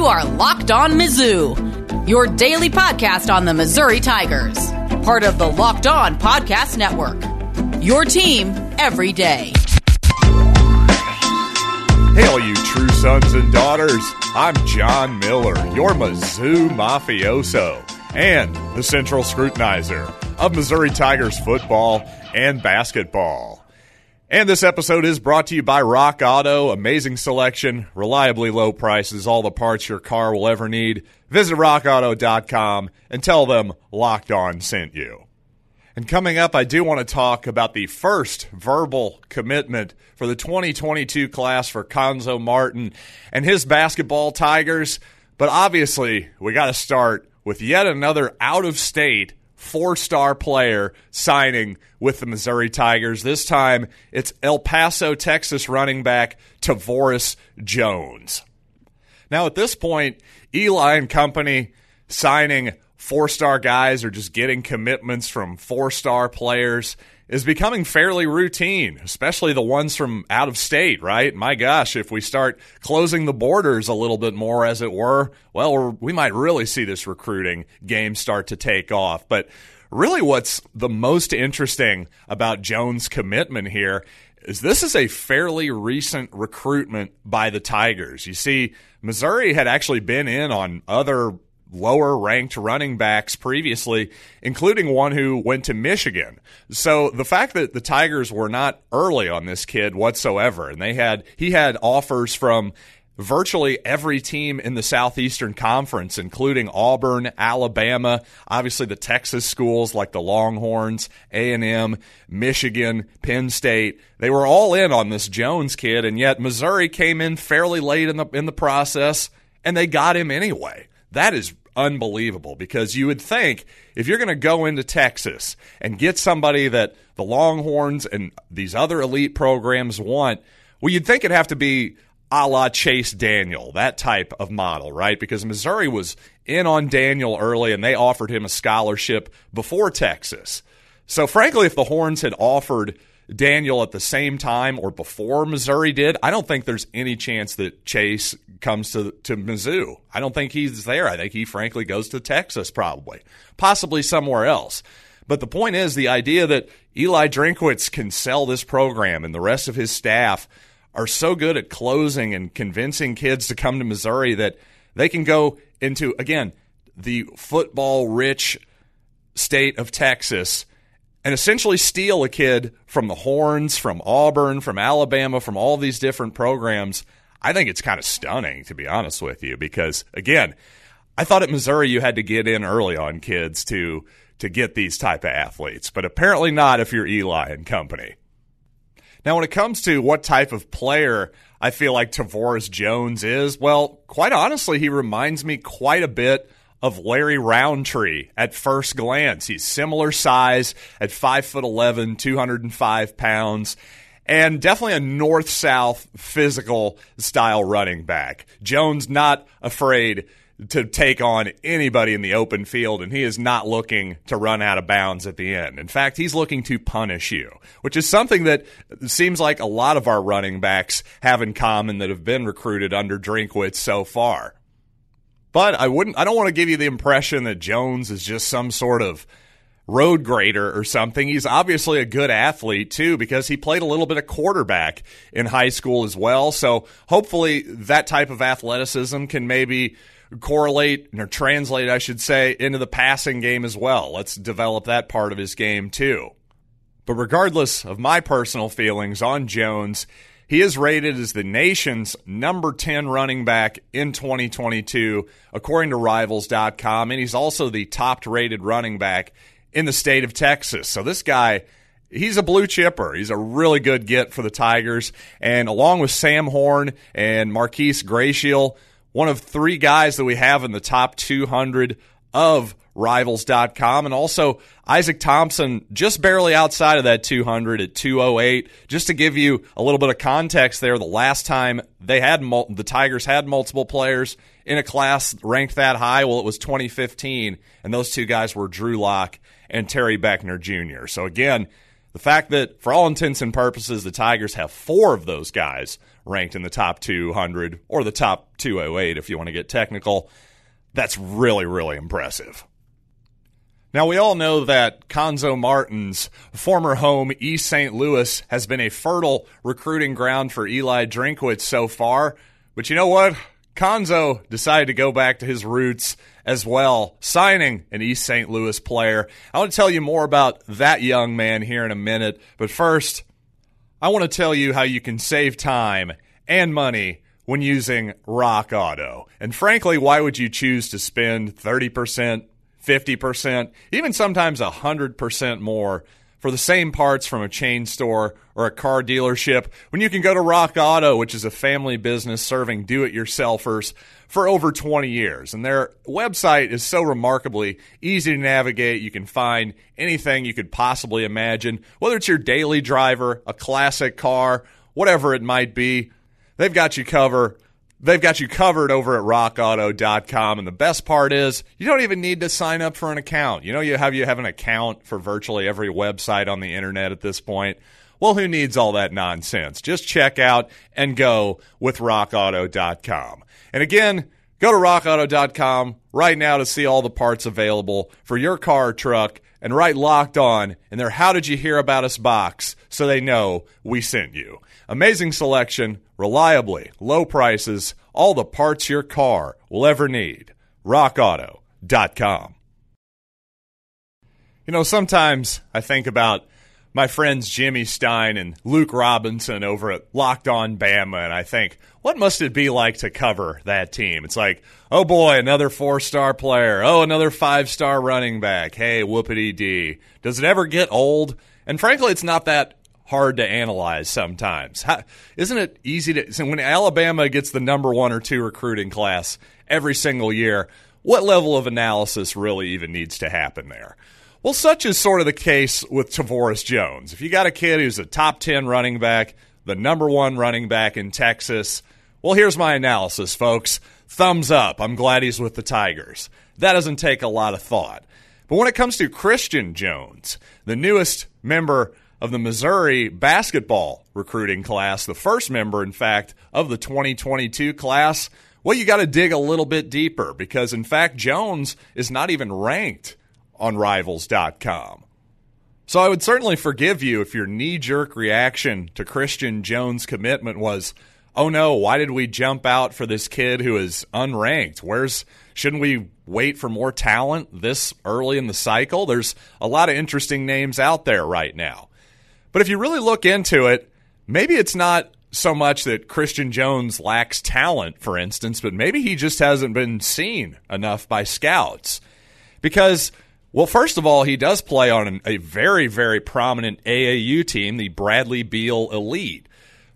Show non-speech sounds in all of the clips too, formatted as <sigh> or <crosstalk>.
You are Locked On Mizzou, your daily podcast on the Missouri Tigers, part of the Locked On Podcast Network. Your team every day. Hey, all you true sons and daughters. I'm John Miller, your Mizzou mafioso and the central scrutinizer of Missouri Tigers football and basketball. And this episode is brought to you by Rock Auto. Amazing selection, reliably low prices, all the parts your car will ever need. Visit rockauto.com and tell them Locked On sent you. And coming up, I do want to talk about the first verbal commitment for the 2022 class for Cuonzo Martin and his basketball Tigers. But obviously, we got to start with yet another out of state four star player signing with the Missouri Tigers. This time, it's El Paso, Texas running back Tavoris Jones. Now, at this point, Eli and company signing four star guys or just getting commitments from four star players is becoming fairly routine, especially the ones from out of state, right? My gosh, if we start closing the borders a little bit more, as it were, well, we might really see this recruiting game start to take off. But really, what's the most interesting about Jones' commitment here is this is a fairly recent recruitment by the Tigers. You see, Missouri had actually been in on other lower ranked running backs previously, including one who went to Michigan. So the fact that the Tigers were not early on this kid whatsoever, and they had he had offers from virtually every team in the Southeastern Conference, including Auburn, Alabama, obviously the Texas schools like the Longhorns, A&M, Michigan, Penn State. They were all in on this Jones kid, and yet Missouri came in fairly late in the in the process, and they got him anyway. That is unbelievable because you would think if you're going to go into Texas and get somebody that the Longhorns and these other elite programs want, well, you'd think it'd have to be a la Chase Daniel, that type of model, right? Because Missouri was in on Daniel early and they offered him a scholarship before Texas. So, frankly, if the Horns had offered Daniel at the same time or before Missouri did, I don't think there's any chance that Chase comes to to Mizzou. I don't think he's there. I think he frankly goes to Texas probably, possibly somewhere else. But the point is the idea that Eli Drinkwitz can sell this program and the rest of his staff are so good at closing and convincing kids to come to Missouri that they can go into again the football rich state of Texas and essentially steal a kid from the Horns, from Auburn, from Alabama, from all these different programs, I think it's kind of stunning, to be honest with you, because again, I thought at Missouri you had to get in early on kids to to get these type of athletes, but apparently not if you're Eli and company. Now, when it comes to what type of player I feel like Tavoris Jones is, well, quite honestly, he reminds me quite a bit of Larry Rountree at first glance. He's similar size at 5 foot 11, 205 pounds and definitely a north south physical style running back. Jones not afraid to take on anybody in the open field, and he is not looking to run out of bounds at the end. In fact, he's looking to punish you, which is something that seems like a lot of our running backs have in common that have been recruited under Drinkwitz so far. But I wouldn't I don't want to give you the impression that Jones is just some sort of road grader or something. He's obviously a good athlete too because he played a little bit of quarterback in high school as well. So hopefully that type of athleticism can maybe correlate or translate, I should say, into the passing game as well. Let's develop that part of his game too. But regardless of my personal feelings on Jones, he is rated as the nation's number 10 running back in 2022, according to Rivals.com. And he's also the top rated running back in the state of Texas. So this guy, he's a blue chipper. He's a really good get for the Tigers. And along with Sam Horn and Marquise Graciel, one of three guys that we have in the top 200 of rivals.com and also Isaac Thompson just barely outside of that 200 at 208 just to give you a little bit of context there the last time they had the Tigers had multiple players in a class ranked that high well it was 2015 and those two guys were Drew Lock and Terry Beckner Jr. So again the fact that for all intents and purposes the Tigers have four of those guys ranked in the top 200 or the top 208 if you want to get technical. That's really, really impressive. Now, we all know that Cuonzo Martin's former home, East St. Louis, has been a fertile recruiting ground for Eli Drinkwitz so far. But you know what? Cuonzo decided to go back to his roots as well, signing an East St. Louis player. I want to tell you more about that young man here in a minute. But first, I want to tell you how you can save time and money when using Rock Auto. And frankly, why would you choose to spend 30%, 50%, even sometimes 100% more for the same parts from a chain store or a car dealership when you can go to Rock Auto, which is a family business serving do it yourselfers for over 20 years. And their website is so remarkably easy to navigate. You can find anything you could possibly imagine, whether it's your daily driver, a classic car, whatever it might be. They've got you covered They've got you covered over at rockauto.com. And the best part is you don't even need to sign up for an account. You know, you have you have an account for virtually every website on the internet at this point. Well, who needs all that nonsense? Just check out and go with rockauto.com. And again, go to rockauto.com right now to see all the parts available for your car or truck and write locked on in their How Did You Hear About Us box so they know we sent you. Amazing selection, reliably, low prices, all the parts your car will ever need. RockAuto.com. You know, sometimes I think about my friends Jimmy Stein and Luke Robinson over at Locked On Bama, and I think, what must it be like to cover that team? It's like, oh boy, another four star player. Oh, another five star running back. Hey, whoopity dee. Does it ever get old? And frankly, it's not that hard to analyze sometimes. How, isn't it easy to? So when Alabama gets the number one or two recruiting class every single year, what level of analysis really even needs to happen there? Well, such is sort of the case with Tavoris Jones. If you got a kid who's a top 10 running back, the number one running back in Texas, well, here's my analysis, folks. Thumbs up. I'm glad he's with the Tigers. That doesn't take a lot of thought. But when it comes to Christian Jones, the newest member of the Missouri basketball recruiting class, the first member, in fact, of the 2022 class, well, you got to dig a little bit deeper because, in fact, Jones is not even ranked on rivals.com. So I would certainly forgive you if your knee jerk reaction to Christian Jones' commitment was, oh no, why did we jump out for this kid who is unranked? Where's shouldn't we wait for more talent this early in the cycle? There's a lot of interesting names out there right now. But if you really look into it, maybe it's not so much that Christian Jones lacks talent, for instance, but maybe he just hasn't been seen enough by scouts. Because well, first of all, he does play on a very, very prominent AAU team, the Bradley Beal Elite.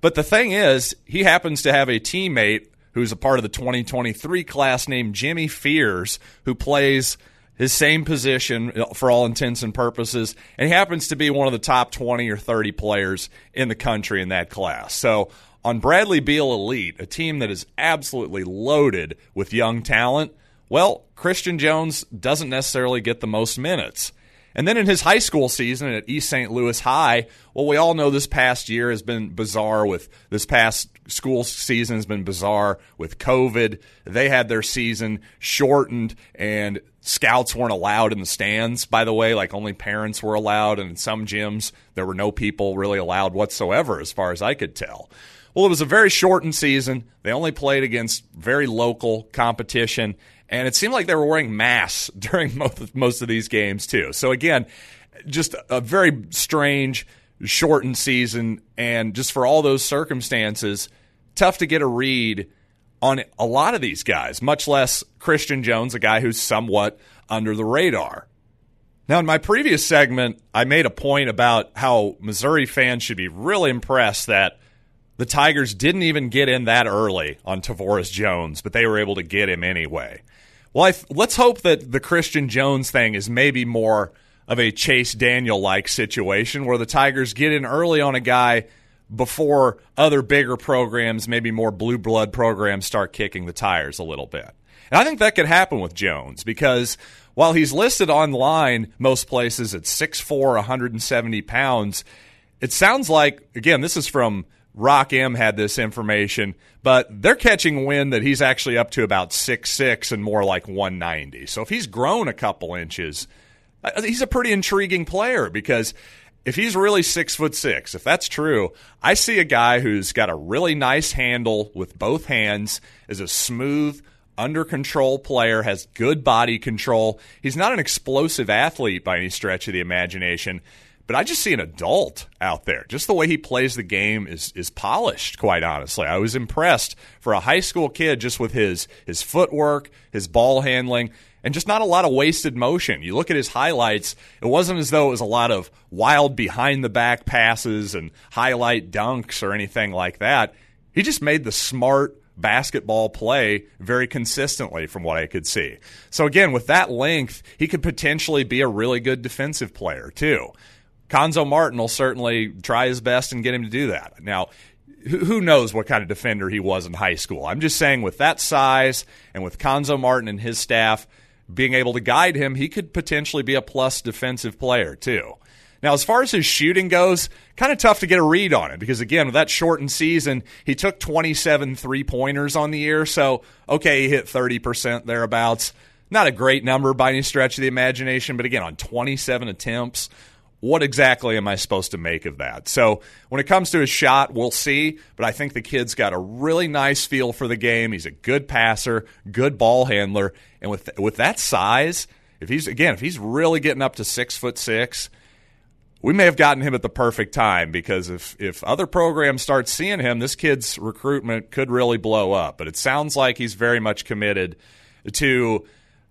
But the thing is, he happens to have a teammate who's a part of the 2023 class named Jimmy Fears, who plays his same position for all intents and purposes, and he happens to be one of the top 20 or 30 players in the country in that class. So on Bradley Beal Elite, a team that is absolutely loaded with young talent, well, Christian Jones doesn't necessarily get the most minutes. And then in his high school season at East St. Louis High, well, we all know this past year has been bizarre with this past school season has been bizarre with COVID. They had their season shortened and scouts weren't allowed in the stands, by the way, like only parents were allowed. And in some gyms, there were no people really allowed whatsoever, as far as I could tell. Well, it was a very shortened season. They only played against very local competition and it seemed like they were wearing masks <laughs> during most, most of these games too. So again, just a very strange, shortened season, and just for all those circumstances, tough to get a read on a lot of these guys, much less Christian Jones, a guy who's somewhat under the radar. Now, in my previous segment, I made a point about how Missouri fans should be really impressed that the Tigers didn't even get in that early on Tavoris Jones, but they were able to get him anyway. Well, th- let's hope that the Christian Jones thing is maybe more of a Chase Daniel like situation where the Tigers get in early on a guy before other bigger programs, maybe more blue blood programs, start kicking the tires a little bit. And I think that could happen with Jones because while he's listed online most places at 6'4, 170 pounds, it sounds like, again, this is from Rock M had this information, but they're catching wind that he's actually up to about six six and more like 190. So if he's grown a couple inches, uh, he's a pretty intriguing player because if he's really six foot six, if that's true, I see a guy who's got a really nice handle with both hands, is a smooth, under control player, has good body control. He's not an explosive athlete by any stretch of the imagination, but I just see an adult out there. Just the way he plays the game is is polished, quite honestly. I was impressed for a high school kid just with his his footwork, his ball handling and just not a lot of wasted motion. You look at his highlights, it wasn't as though it was a lot of wild behind the back passes and highlight dunks or anything like that. He just made the smart basketball play very consistently from what I could see. So again, with that length, he could potentially be a really good defensive player too. Cuonzo Martin will certainly try his best and get him to do that. Now, who knows what kind of defender he was in high school. I'm just saying with that size and with Cuonzo Martin and his staff, being able to guide him, he could potentially be a plus defensive player too. Now, as far as his shooting goes, kind of tough to get a read on it because, again, with that shortened season, he took 27 three pointers on the year. So, okay, he hit 30% thereabouts. Not a great number by any stretch of the imagination, but again, on 27 attempts, what exactly am I supposed to make of that? So when it comes to his shot, we'll see. But I think the kid's got a really nice feel for the game. He's a good passer, good ball handler, and with with that size, if he's again, if he's really getting up to six foot six, we may have gotten him at the perfect time because if if other programs start seeing him, this kid's recruitment could really blow up. But it sounds like he's very much committed to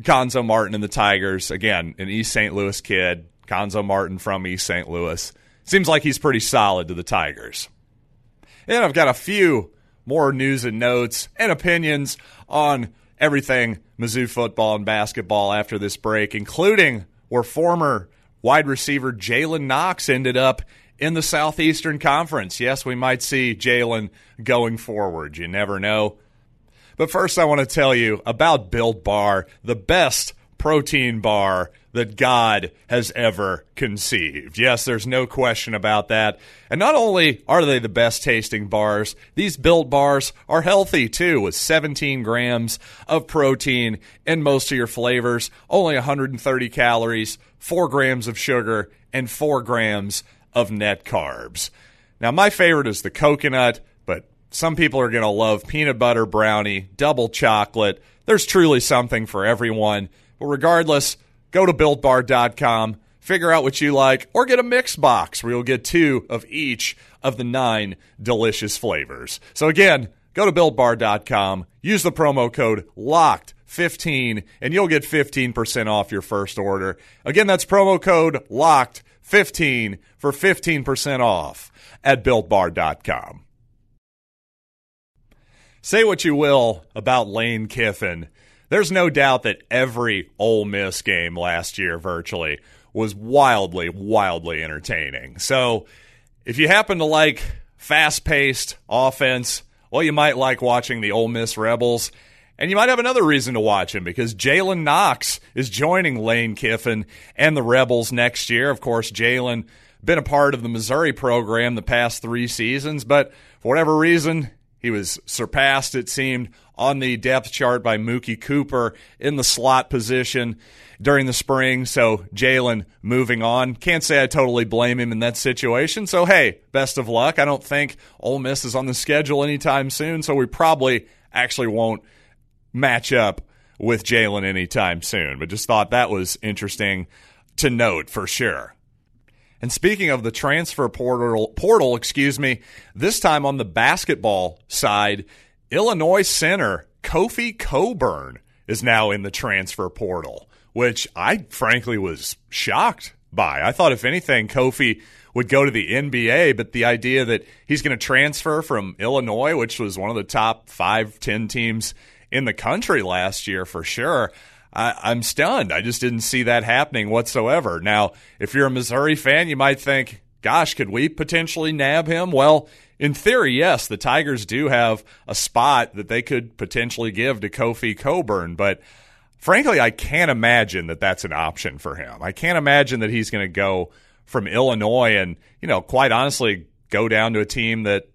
Cuonzo Martin and the Tigers. Again, an East St. Louis kid Cuonzo Martin from East St. Louis. Seems like he's pretty solid to the Tigers. And I've got a few more news and notes and opinions on everything Mizzou football and basketball after this break, including where former wide receiver Jalen Knox ended up in the Southeastern Conference. Yes, we might see Jalen going forward. You never know. But first, I want to tell you about Built Bar, the best protein bar that God has ever conceived. Yes, there's no question about that. And not only are they the best tasting bars, these built bars are healthy too, with 17 grams of protein in most of your flavors, only 130 calories, 4 grams of sugar, and 4 grams of net carbs. Now, my favorite is the coconut, but some people are going to love peanut butter brownie, double chocolate. There's truly something for everyone. But regardless, Go to builtbar.com, figure out what you like, or get a mix box where you'll get two of each of the nine delicious flavors. So again, go to builtbar.com, use the promo code LOCKED15, and you'll get 15% off your first order. Again, that's promo code LOCKED15 for 15% off at builtbar.com. Say what you will about Lane Kiffin there's no doubt that every Ole Miss game last year, virtually, was wildly, wildly entertaining. So if you happen to like fast paced offense, well, you might like watching the Ole Miss Rebels. And you might have another reason to watch him because Jalen Knox is joining Lane Kiffin and the Rebels next year. Of course, Jalen been a part of the Missouri program the past three seasons, but for whatever reason, he was surpassed, it seemed, on the depth chart by Mookie Cooper in the slot position during the spring. So Jalen moving on. Can't say I totally blame him in that situation. So hey, best of luck. I don't think Ole Miss is on the schedule anytime soon, so we probably actually won't match up with Jalen anytime soon. But just thought that was interesting to note for sure. And speaking of the transfer portal, portal, excuse me, this time on the basketball side, Illinois center Kofi Cockburn is now in the transfer portal, which I frankly was shocked by. I thought if anything, Kofi would go to the NBA, but the idea that he's going to transfer from Illinois, which was one of the top five, ten teams in the country last year for sure, I, am stunned. I just didn't see that happening whatsoever. Now, if you're a Missouri fan, you might think, gosh, could we potentially nab him? Well, in theory, yes, the Tigers do have a spot that they could potentially give to Kofi Cockburn, but frankly, I can't imagine that that's an option for him. I can't imagine that he's going to go from Illinois and, you know, quite honestly, go down to a team that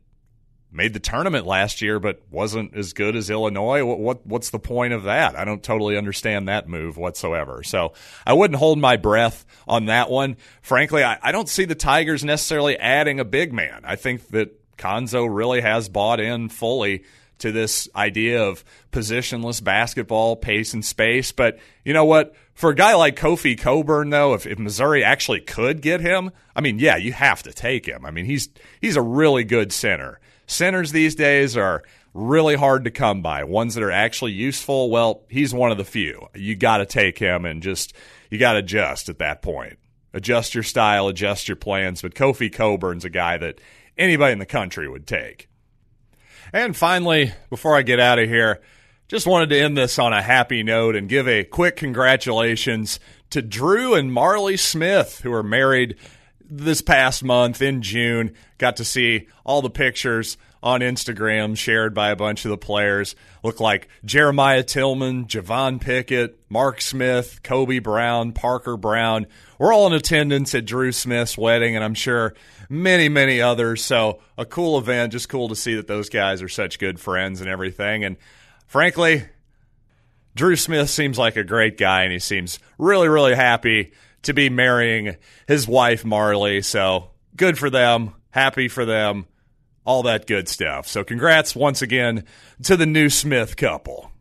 made the tournament last year, but wasn't as good as Illinois. What, what, what's the point of that? I don't totally understand that move whatsoever. So I wouldn't hold my breath on that one. Frankly, I, I don't see the Tigers necessarily adding a big man. I think that Cuonzo really has bought in fully to this idea of positionless basketball, pace and space. But you know what? For a guy like Kofi Cockburn, though, if, if Missouri actually could get him, I mean, yeah, you have to take him. I mean, he's he's a really good center. Centers these days are really hard to come by. Ones that are actually useful, well, he's one of the few. You got to take him and just you got to adjust at that point. Adjust your style, adjust your plans. But Kofi Cockburn's a guy that anybody in the country would take. And finally, before I get out of here, just wanted to end this on a happy note and give a quick congratulations to Dru and Marley Smith, who are married this past month in June. Got to see all the pictures on Instagram shared by a bunch of the players. Look like Jeremiah Tilmon, Javon Pickett, Mark Smith, Kobe Brown, Parker Braun. We're all in attendance at Dru Smith's wedding, and I'm sure many, many others. So a cool event. Just cool to see that those guys are such good friends and everything. And frankly, Drew Smith seems like a great guy, and he seems really, really happy to be marrying his wife, Marley. So good for them. Happy for them. All that good stuff. So congrats once again to the new Smith couple.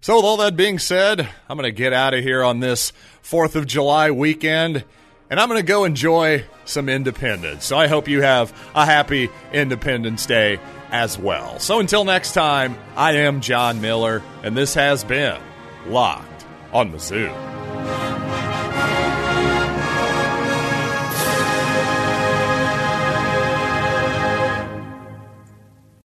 So, with all that being said, I'm going to get out of here on this 4th of July weekend and I'm going to go enjoy some independence. So I hope you have a happy Independence Day as well. So until next time, I am John Miller, and this has been Locked on Mizzou.